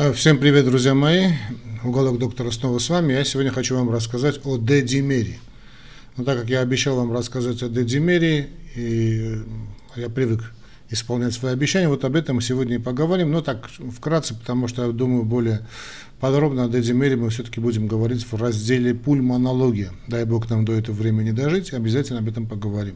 Э, всем привет, друзья мои. Уголок доктора снова с вами. Я сегодня хочу вам рассказать о дедимере. Но так как я обещал вам рассказать о дедимере, и я привык исполнять свои обещания, вот об этом мы сегодня и поговорим. Но так вкратце, потому что я думаю, более подробно о дедимере мы все-таки будем говорить в разделе пульмонология. Дай бог нам до этого времени дожить, обязательно об этом поговорим.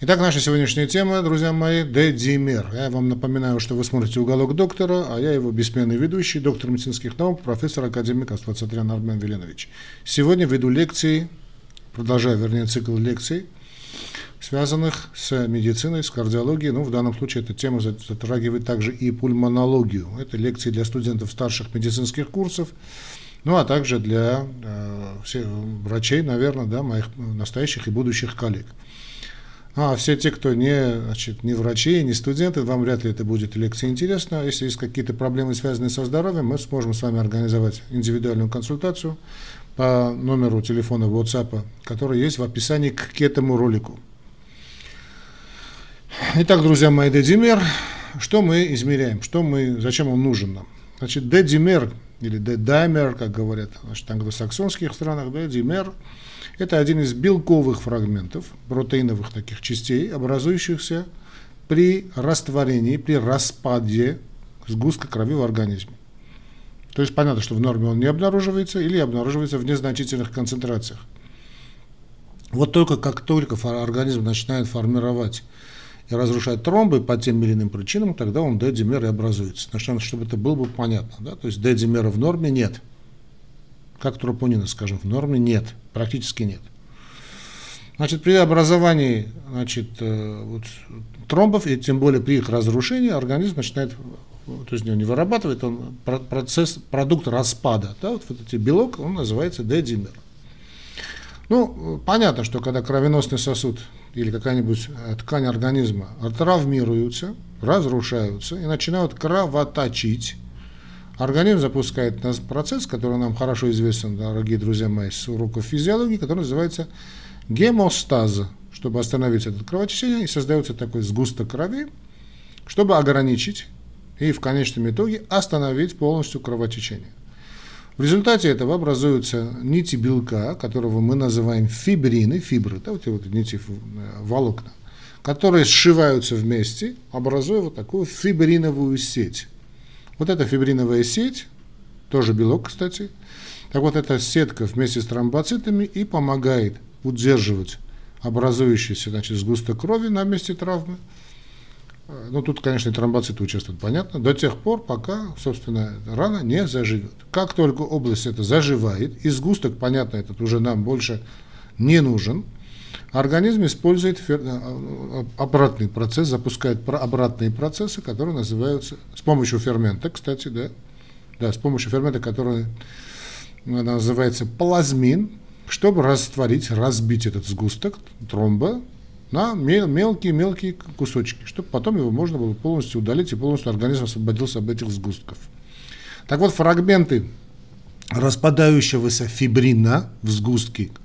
Итак, наша сегодняшняя тема, друзья мои, дедимер. Я вам напоминаю, что вы смотрите «Уголок доктора», а я его бессменный ведущий, доктор медицинских наук, профессор академик Аствацатрян Армен Веленович. Сегодня веду лекции, продолжаю, вернее, цикл лекций, связанных с медициной, с кардиологией. Ну, в данном случае эта тема затрагивает также и пульмонологию. Это лекции для студентов старших медицинских курсов, ну, а также для э, всех врачей, наверное, да, моих настоящих и будущих коллег. А все те, кто не, значит, не врачи, не студенты, вам вряд ли это будет лекция интересна. Если есть какие-то проблемы, связанные со здоровьем, мы сможем с вами организовать индивидуальную консультацию по номеру телефона WhatsApp, который есть в описании к, этому ролику. Итак, друзья мои, дедимер, что мы измеряем, что мы, зачем он нужен нам? Значит, дедимер или дедаймер, как говорят в англосаксонских странах, дедимер – это один из белковых фрагментов, протеиновых таких частей, образующихся при растворении, при распаде сгустка крови в организме. То есть понятно, что в норме он не обнаруживается или обнаруживается в незначительных концентрациях. Вот только как только организм начинает формировать и разрушать тромбы по тем или иным причинам, тогда он D-димер и образуется. Значит, чтобы это было бы понятно. Да? То есть D-димера в норме нет как тропонина, скажем, в норме нет, практически нет. Значит, при образовании значит, э, вот, тромбов, и тем более при их разрушении, организм начинает, то есть не вырабатывает, он процесс, продукт распада, да, вот, вот эти белок, он называется дедимер. Ну, понятно, что когда кровеносный сосуд или какая-нибудь э, ткань организма травмируются, разрушаются и начинают кровоточить, Организм запускает процесс, который нам хорошо известен, дорогие друзья мои, с уроков физиологии, который называется гемостаз. Чтобы остановить это кровотечение, и создается такой сгусток крови, чтобы ограничить и в конечном итоге остановить полностью кровотечение. В результате этого образуются нити белка, которого мы называем фибрины, фибры, да, вот эти вот нити э, волокна, которые сшиваются вместе, образуя вот такую фибриновую сеть. Вот эта фибриновая сеть, тоже белок, кстати, так вот эта сетка вместе с тромбоцитами и помогает удерживать образующийся значит, сгусток крови на месте травмы. Ну, тут, конечно, тромбоциты участвуют, понятно, до тех пор, пока, собственно, рана не заживет. Как только область это заживает, и сгусток, понятно, этот уже нам больше не нужен – Организм использует фер... Э, обратный процесс, запускает обратные процессы, которые называются с помощью фермента, кстати, да, да, с помощью фермента, который называется плазмин, чтобы растворить, разбить этот сгусток тромба на мелкие-мелкие кусочки, чтобы потом его можно было полностью удалить и полностью организм освободился от этих сгустков. Так вот, фрагменты распадающегося фибрина в сгустке –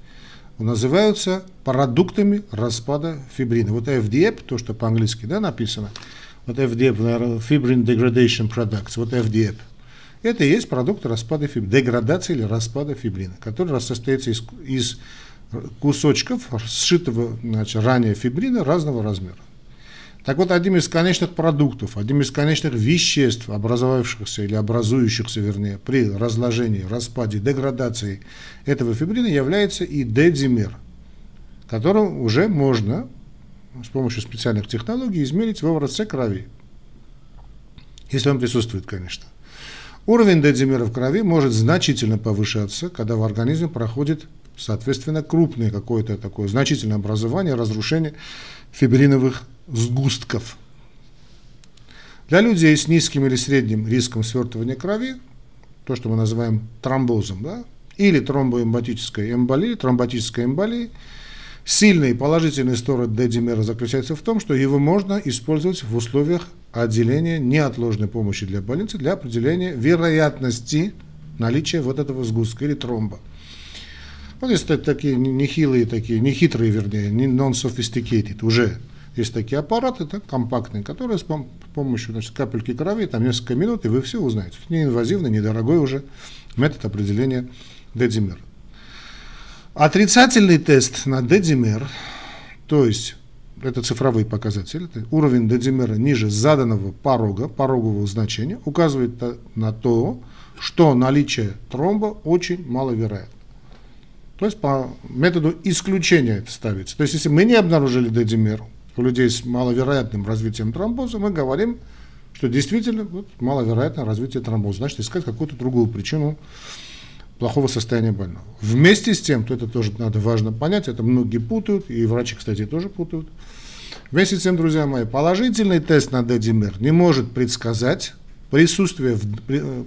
называются продуктами распада фибрина. Вот FDF, то, что по-английски да, написано, вот FDF, Fibrin Degradation Products, вот FDF, это и есть продукт распада фибрина, деградации или распада фибрина, который состоит из, из кусочков сшитого значит, ранее фибрина разного размера. Так вот, одним из конечных продуктов, одним из конечных веществ, образовавшихся или образующихся, вернее, при разложении, распаде, деградации этого фибрина является и дедимер, которым уже можно с помощью специальных технологий измерить в образце крови. Если он присутствует, конечно. Уровень дедимера в крови может значительно повышаться, когда в организме проходит, соответственно, крупное какое-то такое значительное образование, разрушение фибриновых сгустков. Для людей с низким или средним риском свертывания крови, то, что мы называем тромбозом, да, или тромбоэмботической эмболией, тромботической эмболией, сильные положительные стороны дедимера заключаются в том, что его можно использовать в условиях отделения неотложной помощи для больницы для определения вероятности наличия вот этого сгустка или тромба. Вот если такие нехилые, такие, нехитрые, вернее, non-sophisticated, уже Есть такие аппараты, так, компактные, которые с помощью значит, капельки крови, там несколько минут, и вы все узнаете. Это неинвазивный, недорогой уже метод определения дедимера. Отрицательный тест на дедимер, то есть это цифровые показатели, это уровень дедимера ниже заданного порога, порогового значения, указывает на то, что наличие тромба очень маловероятно. То есть по методу исключения это ставится. То есть если мы не обнаружили дедимер у людей с маловероятным развитием тромбоза, мы говорим, что действительно вот, маловероятно развитие тромбоза. Значит, искать какую-то другую причину плохого состояния больного. Вместе с тем, то это тоже надо важно понять, это многие путают, и врачи, кстати, тоже путают. Вместе с тем, друзья мои, положительный тест на дедимер не может предсказать, присутствие,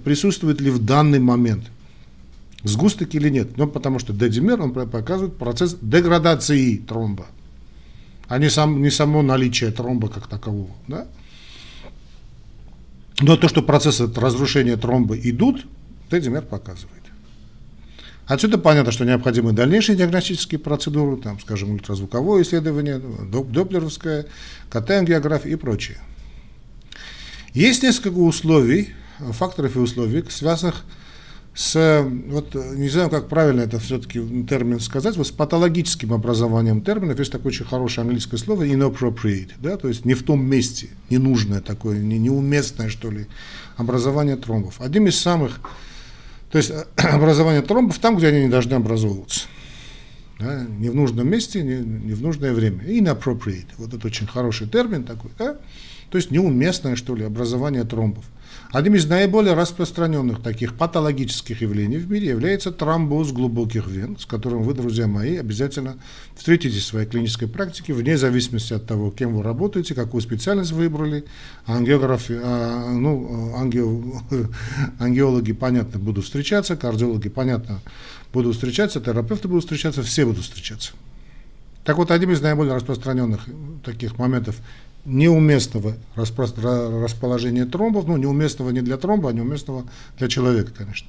присутствует ли в данный момент сгусток или нет. Ну, потому что дедимер, он показывает процесс деградации тромба, а не, сам, не само наличие тромба как такового. Да? Но то, что процессы разрушения тромба идут, дедимер показывает. Отсюда понятно, что необходимы дальнейшие диагностические процедуры, там, скажем, ультразвуковое исследование, доплеровское, КТ-ангиография и прочее. Есть несколько условий, факторов и условий, связанных с, вот не знаю, как правильно это все-таки термин сказать, вот с патологическим образованием терминов, есть такое очень хорошее английское слово inappropriate, да, то есть не в том месте, ненужное такое, не, неуместное, что ли, образование тромбов. Одним из самых то есть образование тромбов там, где они не должны образовываться. Да, не в нужном месте, не, не в нужное время. Inappropriate. Вот это очень хороший термин такой. Да? То есть неуместное, что ли, образование тромбов. Одним из наиболее распространенных таких патологических явлений в мире является тромбоз глубоких вен, с которым вы, друзья мои, обязательно встретитесь в своей клинической практике, вне зависимости от того, кем вы работаете, какую специальность выбрали. Ангиографи, а, ну, ангио, ангиологи, понятно, будут встречаться, кардиологи, понятно, будут встречаться, терапевты будут встречаться, все будут встречаться. Так вот, одним из наиболее распространенных таких моментов неуместного расположения тромбов, ну, неуместного не для тромба, а неуместного для человека, конечно.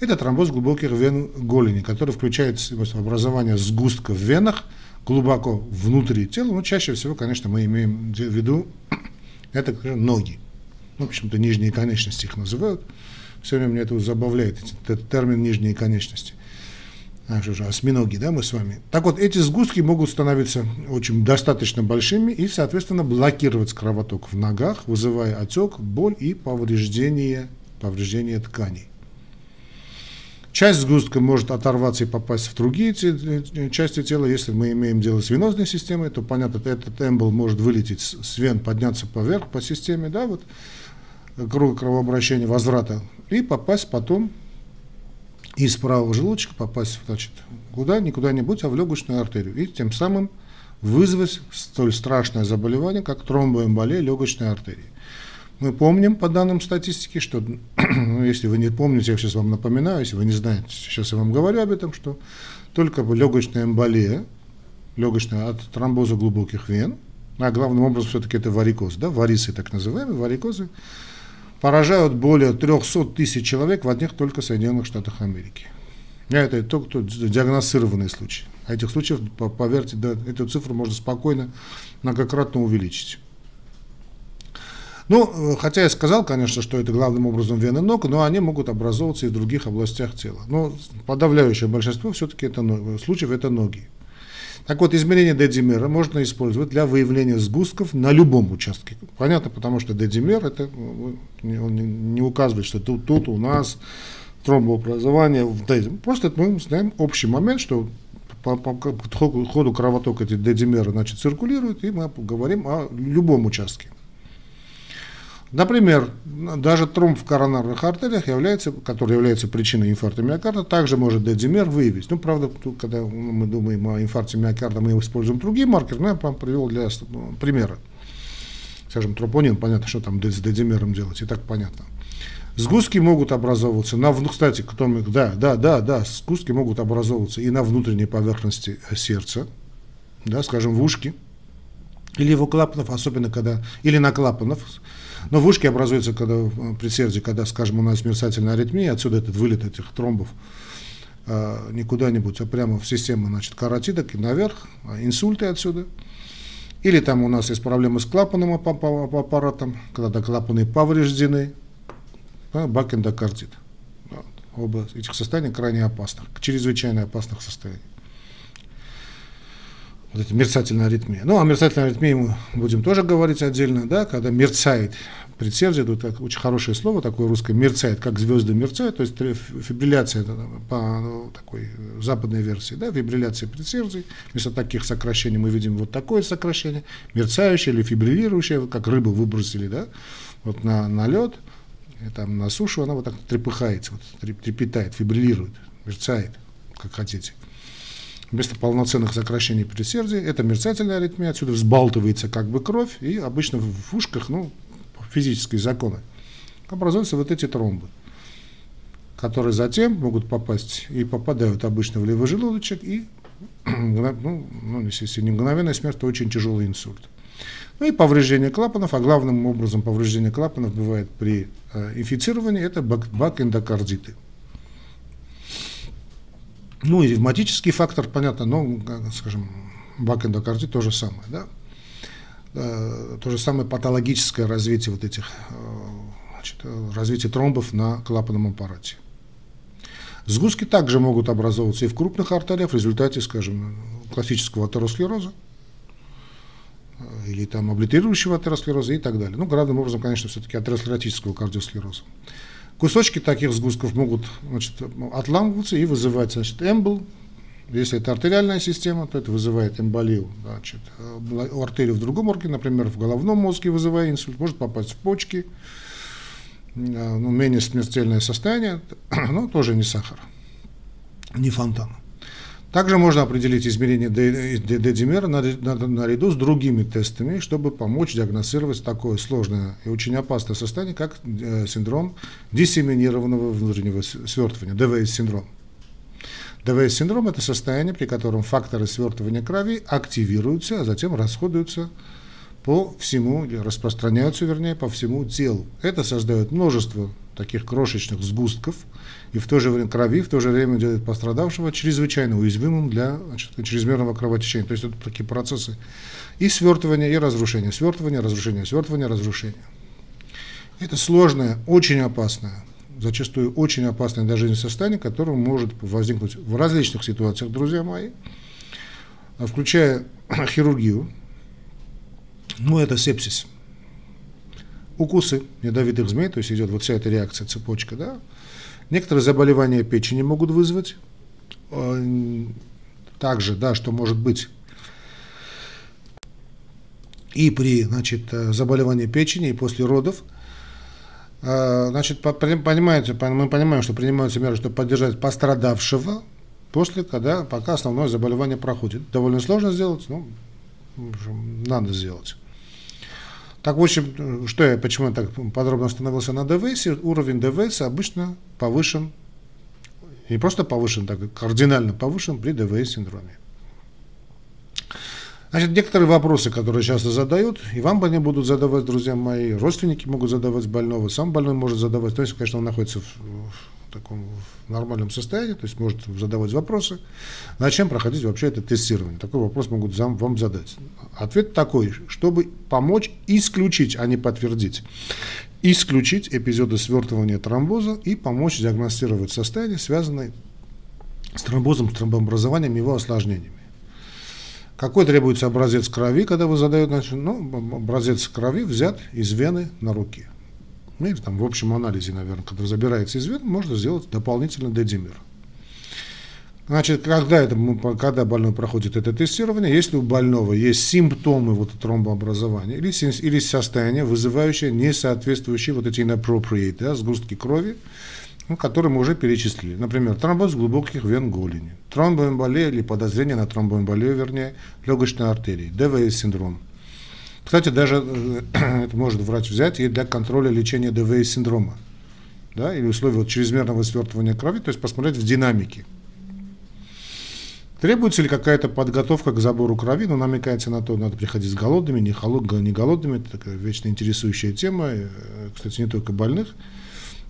Это тромбоз глубоких вен голени, который включает в образование сгустка в венах глубоко внутри тела, но чаще всего, конечно, мы имеем в виду, это ноги. Ну, почему-то нижние конечности их называют. Все время меня это забавляет, этот термин нижние конечности что же, осьминоги, да, мы с вами. Так вот, эти сгустки могут становиться очень достаточно большими и, соответственно, блокировать кровоток в ногах, вызывая отек, боль и повреждение, повреждение тканей. Часть сгустка может оторваться и попасть в другие части тела. Если мы имеем дело с венозной системой, то, понятно, этот эмбол может вылететь с вен, подняться поверх по системе, да, вот, круга кровообращения, возврата, и попасть потом из правого желудочка попасть значит, куда, не куда-нибудь, а в легочную артерию. И тем самым вызвать столь страшное заболевание, как тромбоэмболия легочной артерии. Мы помним по данным статистики, что, ну, если вы не помните, я сейчас вам напоминаю, если вы не знаете, сейчас я вам говорю об этом, что только легочная эмболия, легочная от тромбоза глубоких вен, а главным образом все-таки это варикоз, да, варисы так называемые, варикозы, поражают более 300 тысяч человек в одних только Соединенных Штатах Америки. Это только диагностированные случаи. А этих случаев, поверьте, да, эту цифру можно спокойно многократно увеличить. Ну, хотя я сказал, конечно, что это главным образом вены ног, но они могут образовываться и в других областях тела. Но подавляющее большинство все-таки это, случаев это ноги. Так вот, измерение дедимера можно использовать для выявления сгустков на любом участке. Понятно, потому что дедимер это, он не указывает, что тут, тут у нас тромбообразование. Просто мы знаем общий момент, что по, по, по ходу кровотока эти дедимеры значит, циркулируют, и мы говорим о любом участке. Например, даже тромб в коронарных артериях, является, который является причиной инфаркта миокарда, также может дедимер выявить. Ну, правда, когда мы думаем о инфаркте миокарда, мы используем другие маркеры, но я вам привел для примера. Скажем, тропонин, понятно, что там с дедимером делать, и так понятно. Сгустки могут образовываться на, ну, кстати, кто, да, да, да, да, сгустки могут образовываться и на внутренней поверхности сердца, да, скажем, в ушке, или его клапанов, особенно когда, или на клапанов, но в ушке образуется когда, э, при сердце, когда, скажем, у нас мерцательная аритмия, отсюда этот вылет этих тромбов э, не куда-нибудь, а прямо в систему значит, каротидок и наверх, а инсульты отсюда. Или там у нас есть проблемы с клапаном аппаратом, когда клапаны повреждены, да, бакендокардит. Оба этих состояния крайне опасных, чрезвычайно опасных состояний. Вот эти мерцательная аритмия. Ну, о мерцательной аритмии мы будем тоже говорить отдельно, да, когда мерцает предсердие, тут очень хорошее слово такое русское, мерцает, как звезды мерцают, то есть фибрилляция по ну, такой западной версии, да, фибрилляция предсердий, вместо таких сокращений мы видим вот такое сокращение, мерцающее или фибриллирующее, как рыбу выбросили, да, вот на, на лед, там на сушу она вот так трепыхается, вот, трепетает, фибриллирует, мерцает, как хотите. Вместо полноценных сокращений предсердия, это мерцательная аритмия, отсюда взбалтывается как бы кровь, и обычно в ушках, ну, физические законы, образуются вот эти тромбы, которые затем могут попасть и попадают обычно в левый желудочек, и, ну, ну если не мгновенная смерть, то очень тяжелый инсульт. Ну и повреждение клапанов, а главным образом повреждение клапанов бывает при э, инфицировании, это бак, бакэндокардиты. Ну и ревматический фактор, понятно, но, скажем, бакэндокардит то же самое, да. Э, то же самое патологическое развитие вот этих, э, значит, развитие тромбов на клапанном аппарате. Сгустки также могут образовываться и в крупных артериях в результате, скажем, классического атеросклероза э, или там облитерирующего атеросклероза и так далее. Ну, главным образом, конечно, все-таки атеросклеротического кардиосклероза. Кусочки таких сгустков могут значит, отламываться и вызывать значит, эмбол, если это артериальная система, то это вызывает эмболию значит, э, артерию в другом органе, например, в головном мозге вызывая инсульт, может попасть в почки, э, ну, менее смертельное состояние, но тоже не сахар, не фонтан. Также можно определить измерение D-димера наряду с другими тестами, чтобы помочь диагностировать такое сложное и очень опасное состояние, как э, синдром диссеминированного внутреннего свертывания, ДВС-синдром. ДВС-синдром – это состояние, при котором факторы свертывания крови активируются, а затем расходуются по всему, распространяются, вернее, по всему телу. Это создает множество таких крошечных сгустков, и в то же время крови, в то же время делает пострадавшего чрезвычайно уязвимым для значит, чрезмерного кровотечения. То есть это такие процессы и свертывания, и разрушения, свертывания, разрушения, свертывания, разрушения. Это сложное, очень опасное зачастую очень опасное для жизни состояние, которое может возникнуть в различных ситуациях, друзья мои, включая хирургию. Ну, это сепсис. Укусы ядовитых змей, то есть идет вот вся эта реакция, цепочка, да. Некоторые заболевания печени могут вызвать. Э, также, да, что может быть и при значит, э, заболевании печени, и после родов – а, значит, понимаете, мы понимаем, что принимаются меры, чтобы поддержать пострадавшего после, когда пока основное заболевание проходит. Довольно сложно сделать, но надо сделать. Так, в общем, что я, почему я так подробно остановился на ДВС, уровень ДВС обычно повышен, не просто повышен, так кардинально повышен при ДВС-синдроме. Значит, некоторые вопросы, которые часто задают, и вам они будут задавать, друзья мои, родственники могут задавать больного, сам больной может задавать, то есть, конечно, он находится в, таком в нормальном состоянии, то есть может задавать вопросы. Зачем проходить вообще это тестирование? Такой вопрос могут вам задать. Ответ такой, чтобы помочь исключить, а не подтвердить, исключить эпизоды свертывания тромбоза и помочь диагностировать состояние, связанное с тромбозом, с тромбообразованием, его осложнениями. Какой требуется образец крови, когда вы задаете, ну, образец крови взят из вены на руке. Ну, или там в общем анализе, наверное, когда забирается из вены, можно сделать дополнительно дедимер. Значит, когда, это, когда больной проходит это тестирование, если у больного есть симптомы вот тромбообразования или, или состояние, вызывающее несоответствующие вот эти inappropriate, да, сгустки крови, ну, которые мы уже перечислили. Например, тромбоз глубоких вен голени, тромбоэмболия или подозрение на тромбоэмболию, вернее, легочной артерии, ДВС-синдром. Кстати, даже э, это может врач взять и для контроля лечения ДВС-синдрома, да, или условий вот, чрезмерного свертывания крови, то есть посмотреть в динамике. Требуется ли какая-то подготовка к забору крови? Ну, намекается на то, надо приходить с голодными, не, холод, не голодными. Это такая вечно интересующая тема, э, кстати, не только больных.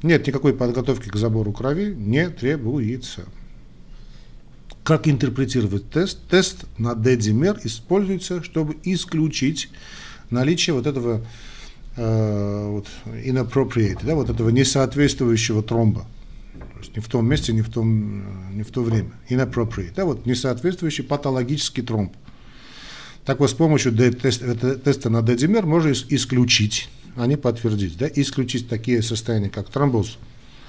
Нет, никакой подготовки к забору крови не требуется. Как интерпретировать тест? Тест на D-димер используется, чтобы исключить наличие вот этого э, вот, inappropriate, да, вот этого несоответствующего тромба. То есть не в том месте, не в, том, не в то время. Inappropriate, да, вот несоответствующий патологический тромб. Так вот, с помощью теста, теста на D-димер можно исключить, а не подтвердить, да, исключить такие состояния, как тромбоз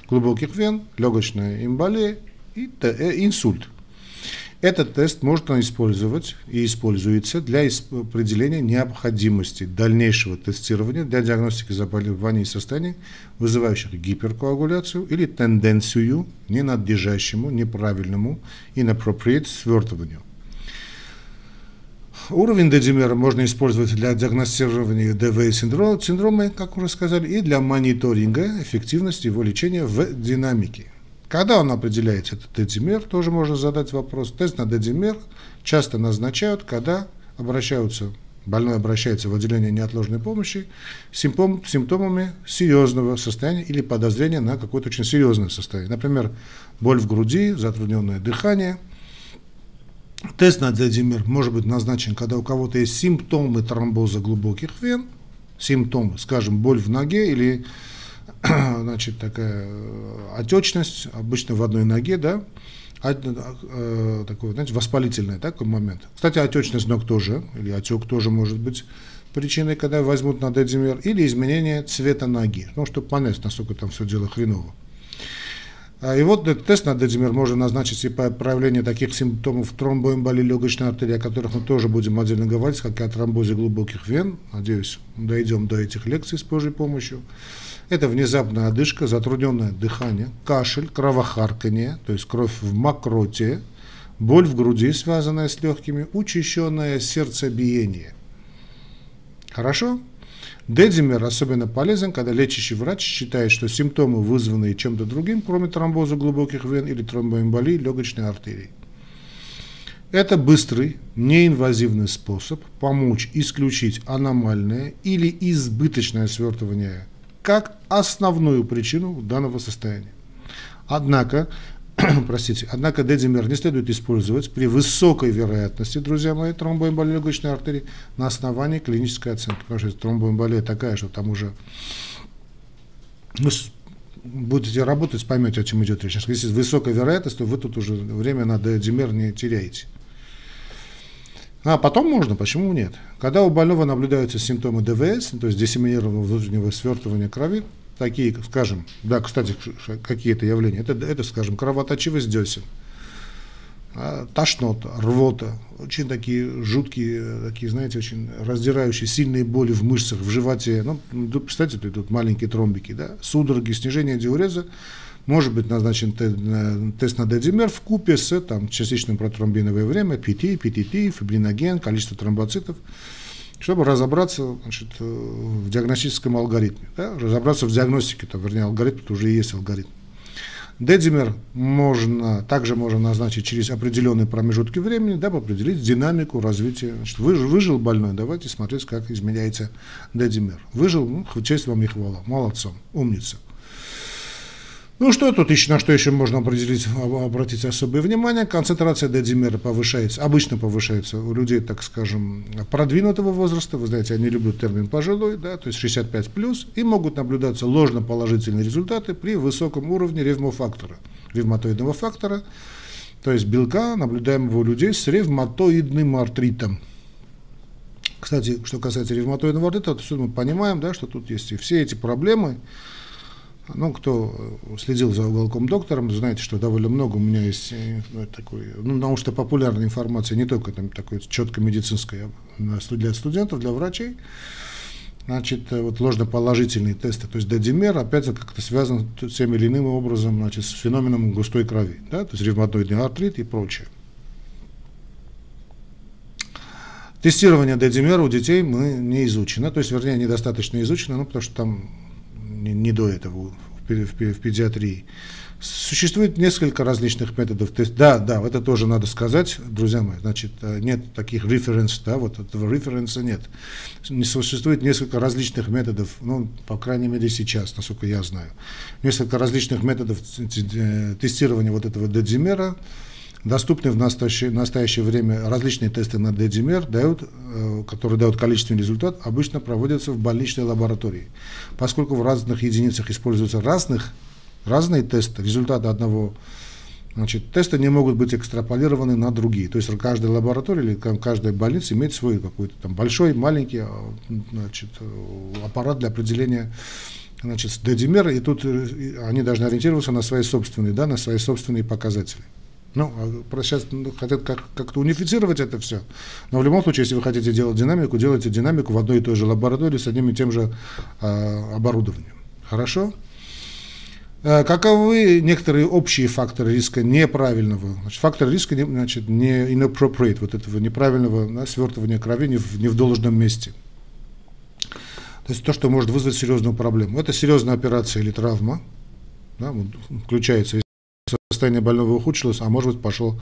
глубоких вен, легочная эмболия и э, инсульт. Этот тест можно использовать и используется для определения необходимости дальнейшего тестирования для диагностики заболеваний и состояний, вызывающих гиперкоагуляцию или тенденцию к ненадлежащему, неправильному inappropriate свертыванию. Уровень дедимера можно использовать для диагностирования ДВ синдрома, синдрома, как уже сказали, и для мониторинга эффективности его лечения в динамике. Когда он определяется, этот дедимер, тоже можно задать вопрос. Тест на дедимер часто назначают, когда обращаются, больной обращается в отделение неотложной помощи с симптом, симптомами серьезного состояния или подозрения на какое-то очень серьезное состояние. Например, боль в груди, затрудненное дыхание. Тест на дедимер может быть назначен, когда у кого-то есть симптомы тромбоза глубоких вен, симптомы, скажем, боль в ноге или значит, такая э, отечность, обычно в одной ноге, да, а, э, такой, знаете, воспалительный такой момент. Кстати, отечность ног тоже, или отек тоже может быть причиной, когда возьмут на дедимер, или изменение цвета ноги, ну, чтобы понять, насколько там все дело хреново. А, и вот этот тест на дедимер можно назначить и по проявлению таких симптомов тромбоэмболии легочной артерии, о которых мы тоже будем отдельно говорить, как и о тромбозе глубоких вен. Надеюсь, дойдем до этих лекций с Божьей помощью. Это внезапная одышка, затрудненное дыхание, кашель, кровохарканье, то есть кровь в мокроте, боль в груди, связанная с легкими, учащенное сердцебиение. Хорошо? Дедимер особенно полезен, когда лечащий врач считает, что симптомы вызваны чем-то другим, кроме тромбоза глубоких вен или тромбоэмболии легочной артерии. Это быстрый, неинвазивный способ помочь исключить аномальное или избыточное свертывание как основную причину данного состояния. Однако, простите, однако дедимер не следует использовать при высокой вероятности, друзья мои, тромбоэмболии легочной артерии на основании клинической оценки. Потому что тромбоэмболия такая, что там уже будете работать, поймете, о чем идет речь. Если высокая вероятность, то вы тут уже время на дедимер не теряете. А потом можно, почему нет? Когда у больного наблюдаются симптомы ДВС, то есть диссеминированного внутреннего свертывания крови, такие, скажем, да, кстати, какие это явления, это, это скажем, кровоточивость десен, а, тошнота, рвота, очень такие жуткие, такие, знаете, очень раздирающие, сильные боли в мышцах, в животе, ну, представьте, тут маленькие тромбики, да, судороги, снижение диуреза, может быть назначен тест на дедимер в купе с там, частичным протромбиновое время, PT, PTT, фибриноген, количество тромбоцитов, чтобы разобраться значит, э, в диагностическом алгоритме. Да? Разобраться в диагностике, то, вернее, алгоритм это уже есть алгоритм. Дедимер можно, также можно назначить через определенные промежутки времени, дабы определить динамику развития. Значит, выжил, выжил больной, давайте смотреть, как изменяется дедимер. Выжил, ну, честь вам и хвала, молодцом, умница. Ну что тут еще, на что еще можно определить, обратить особое внимание? Концентрация дедимера повышается, обычно повышается у людей, так скажем, продвинутого возраста, вы знаете, они любят термин пожилой, да, то есть 65 плюс, и могут наблюдаться ложно-положительные результаты при высоком уровне ревмофактора, ревматоидного фактора, то есть белка, наблюдаемого у людей с ревматоидным артритом. Кстати, что касается ревматоидного артрита, то мы понимаем, да, что тут есть и все эти проблемы, ну, кто следил за уголком доктором, знаете, что довольно много у меня есть э, ну, такой, ну, научно-популярной информации, не только там такой четко медицинской, а для студентов, для врачей. Значит, э, вот ложноположительные тесты, то есть дедимер, опять же, как-то связан тем или иным образом значит, с феноменом густой крови, да, то есть ревматоидный артрит и прочее. Тестирование дедимера у детей мы не изучено, то есть, вернее, недостаточно изучено, ну, потому что там не, не до этого в, в, в педиатрии. Существует несколько различных методов. То есть, да, да, это тоже надо сказать, друзья мои. Значит, э, нет таких референс, да, вот этого референса нет. Не существует несколько различных методов, ну, по крайней мере, сейчас, насколько я знаю. Несколько различных методов тестирования вот этого дедимера. Доступны в настоящее, настоящее время различные тесты на дедимер, дают, э, которые дают количественный результат, обычно проводятся в больничной лаборатории. Поскольку в разных единицах используются разных, разные тесты, результаты одного Значит, тесты не могут быть экстраполированы на другие. То есть каждая лаборатория или каждая больница имеет свой какой-то там большой, маленький а, значит, аппарат для определения значит, дедимера, и тут э, они должны ориентироваться на свои собственные, да, на свои собственные показатели. Ну, а сейчас ну, хотят как- как-то унифицировать это все. Но в любом случае, если вы хотите делать динамику, делайте динамику в одной и той же лаборатории с одним и тем же э, оборудованием. Хорошо? Э, каковы некоторые общие факторы риска неправильного? Значит, фактор риска значит, не inappropriate, вот этого неправильного да, свертывания крови не в, не в должном месте. То есть то, что может вызвать серьезную проблему. Это серьезная операция или травма, да, включается, состояние больного ухудшилось, а может быть пошел.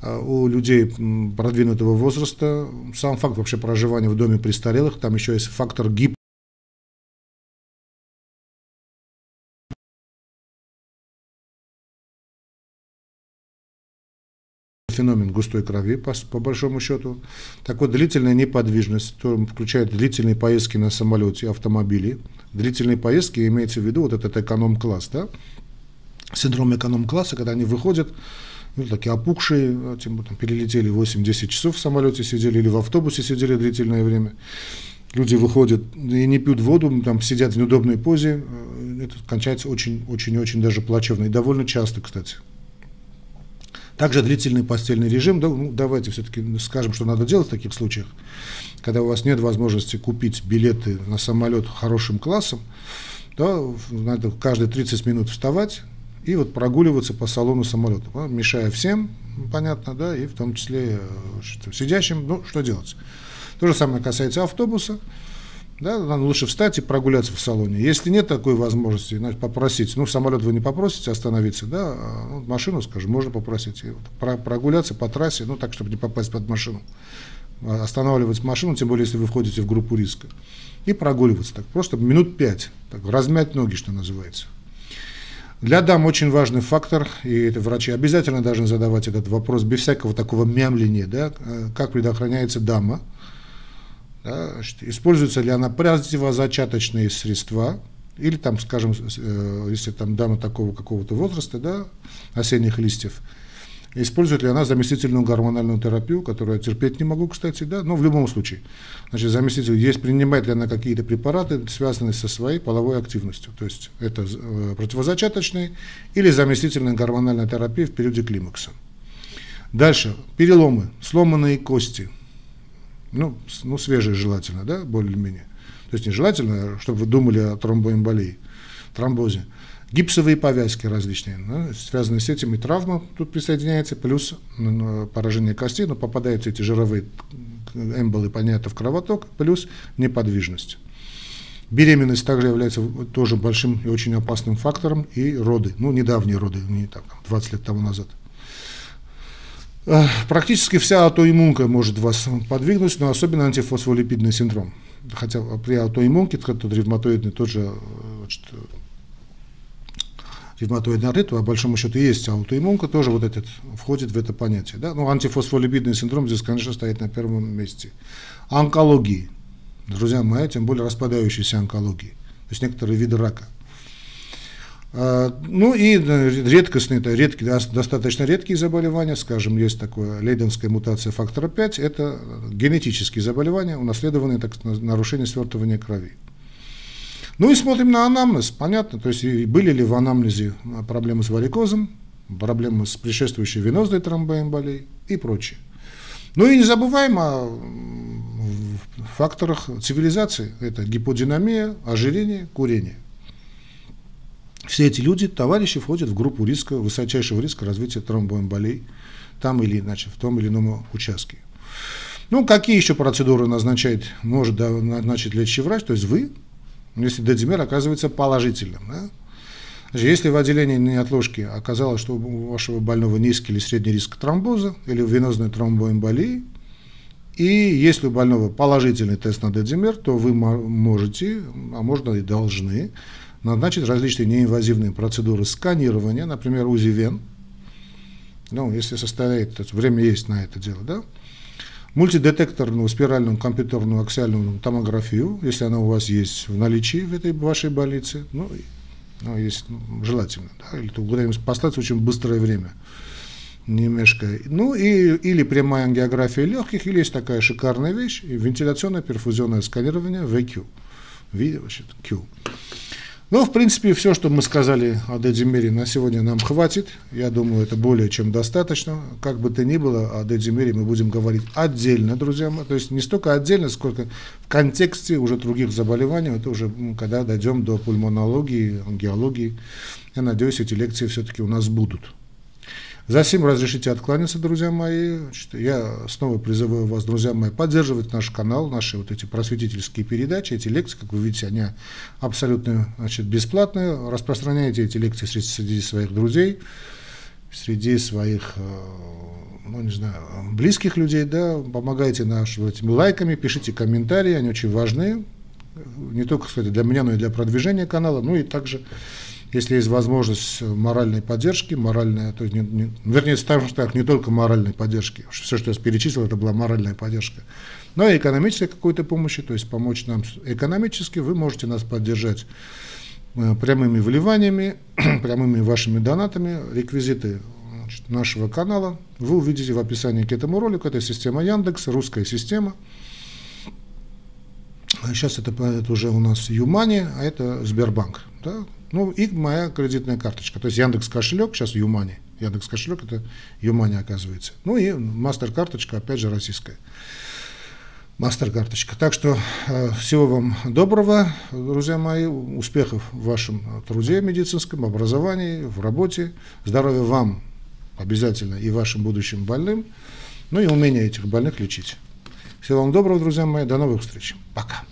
А у людей продвинутого возраста, сам факт вообще проживания в доме престарелых, там еще есть фактор гип феномен густой крови, по, по большому счету. Так вот, длительная неподвижность, то включает длительные поездки на самолете, автомобили. Длительные поездки имеется в виду вот этот эконом-класс, да? Синдром эконом-класса, когда они выходят, ну, такие опухшие, тем, там, перелетели 8-10 часов в самолете сидели или в автобусе сидели длительное время. Люди выходят и не пьют воду, там сидят в неудобной позе, э, это кончается очень-очень-очень даже плачевно. И довольно часто, кстати. Также длительный постельный режим. Да, ну, давайте все-таки скажем, что надо делать в таких случаях. Когда у вас нет возможности купить билеты на самолет хорошим классом, да, надо каждые 30 минут вставать и вот прогуливаться по салону самолета, да, мешая всем, понятно, да, и в том числе э, сидящим, ну, что делать. То же самое касается автобуса. Да, надо лучше встать и прогуляться в салоне. Если нет такой возможности, значит, попросить, ну, самолет вы не попросите остановиться, да, а, ну, машину, скажем, можно попросить, и вот, про, прогуляться по трассе, ну, так, чтобы не попасть под машину. А, останавливать машину, тем более, если вы входите в группу риска. И прогуливаться так, просто минут пять, так, размять ноги, что называется. Для дам очень важный фактор, и это врачи обязательно должны задавать этот вопрос без всякого такого мямления, да, э, как предохраняется дама, да, используются ли она противозачаточные средства, или там, скажем, э, если там дама такого какого-то возраста, да, осенних листьев, использует ли она заместительную гормональную терапию, которую я терпеть не могу, кстати, да, но в любом случае, значит, заместитель, есть, принимает ли она какие-то препараты, связанные со своей половой активностью, то есть это э, противозачаточные или заместительная гормональная терапия в периоде климакса. Дальше, переломы, сломанные кости – ну, ну свежие желательно, да, более-менее. То есть нежелательно, чтобы вы думали о тромбоэмболии, тромбозе. Гипсовые повязки различные, да, связанные с этим и травма тут присоединяется, плюс ну, поражение костей, но попадают эти жировые эмболы, понятно, в кровоток, плюс неподвижность. Беременность также является тоже большим и очень опасным фактором, и роды, ну, недавние роды, не так, 20 лет тому назад. Практически вся аутоиммунка может вас подвигнуть, но особенно антифосфолипидный синдром. Хотя при аутоиммунке, тот ревматоидный тоже значит, ревматоидный артрит, по большому счету есть аутоиммунка, тоже вот этот входит в это понятие. Да? Но антифосфолипидный синдром здесь, конечно, стоит на первом месте. Онкологии, друзья мои, тем более распадающиеся онкологии, то есть некоторые виды рака – ну и редкостные, редкие, достаточно редкие заболевания, скажем, есть такое лейденская мутация фактора 5, это генетические заболевания, унаследованные так, нарушение свертывания крови. Ну и смотрим на анамнез, понятно, то есть были ли в анамнезе проблемы с варикозом, проблемы с предшествующей венозной тромбоэмболией и прочее. Ну и не забываем о факторах цивилизации, это гиподинамия, ожирение, курение. Все эти люди, товарищи, входят в группу риска, высочайшего риска развития тромбоэмболий там или иначе, в том или ином участке. Ну, какие еще процедуры назначает, может назначить лечащий врач, то есть вы, если дедимер оказывается положительным. Да? Значит, если в отделении неотложки оказалось, что у вашего больного низкий или средний риск тромбоза или венозной тромбоэмболии, и если у больного положительный тест на дедимер, то вы можете, а можно и должны назначить различные неинвазивные процедуры сканирования, например, УЗИ вен, ну, если составляет, то время есть на это дело, да, мультидетекторную спиральную компьютерную аксиальную томографию, если она у вас есть в наличии в этой вашей больнице, ну, ну есть ну, желательно, да, или куда-нибудь поставить очень быстрое время, не мешкая. Ну, и, или прямая ангиография легких, или есть такая шикарная вещь, вентиляционное перфузионное сканирование VQ, V, вообще, Q. Ну, в принципе, все, что мы сказали о Дедимире на сегодня нам хватит. Я думаю, это более чем достаточно. Как бы то ни было, о Дедимире мы будем говорить отдельно, друзья мои. То есть не столько отдельно, сколько в контексте уже других заболеваний. Это уже когда дойдем до пульмонологии, ангиологии. Я надеюсь, эти лекции все-таки у нас будут. За сим разрешите откланяться, друзья мои. Я снова призываю вас, друзья мои, поддерживать наш канал, наши вот эти просветительские передачи, эти лекции, как вы видите, они абсолютно значит, бесплатные. Распространяйте эти лекции среди, среди своих друзей, среди своих, э, ну не знаю, близких людей, да, помогайте нашим этими лайками, пишите комментарии, они очень важны, не только, кстати, для меня, но и для продвижения канала, ну и также если есть возможность моральной поддержки, моральная, то есть, не, не, вернее, скажем так, не только моральной поддержки, все, что я перечислил, это была моральная поддержка, но и экономической какой-то помощи, то есть помочь нам экономически, вы можете нас поддержать э, прямыми вливаниями, прямыми вашими донатами, реквизиты нашего канала вы увидите в описании к этому ролику, это система Яндекс, русская система, сейчас это, это уже у нас Юмани, а это Сбербанк, да? Ну и моя кредитная карточка. То есть Яндекс кошелек, сейчас Юмани. Яндекс кошелек это Юмани оказывается. Ну и мастер карточка, опять же, российская. Мастер карточка. Так что э, всего вам доброго, друзья мои, успехов в вашем труде медицинском, образовании, в работе. Здоровья вам обязательно и вашим будущим больным. Ну и умения этих больных лечить. Всего вам доброго, друзья мои. До новых встреч. Пока.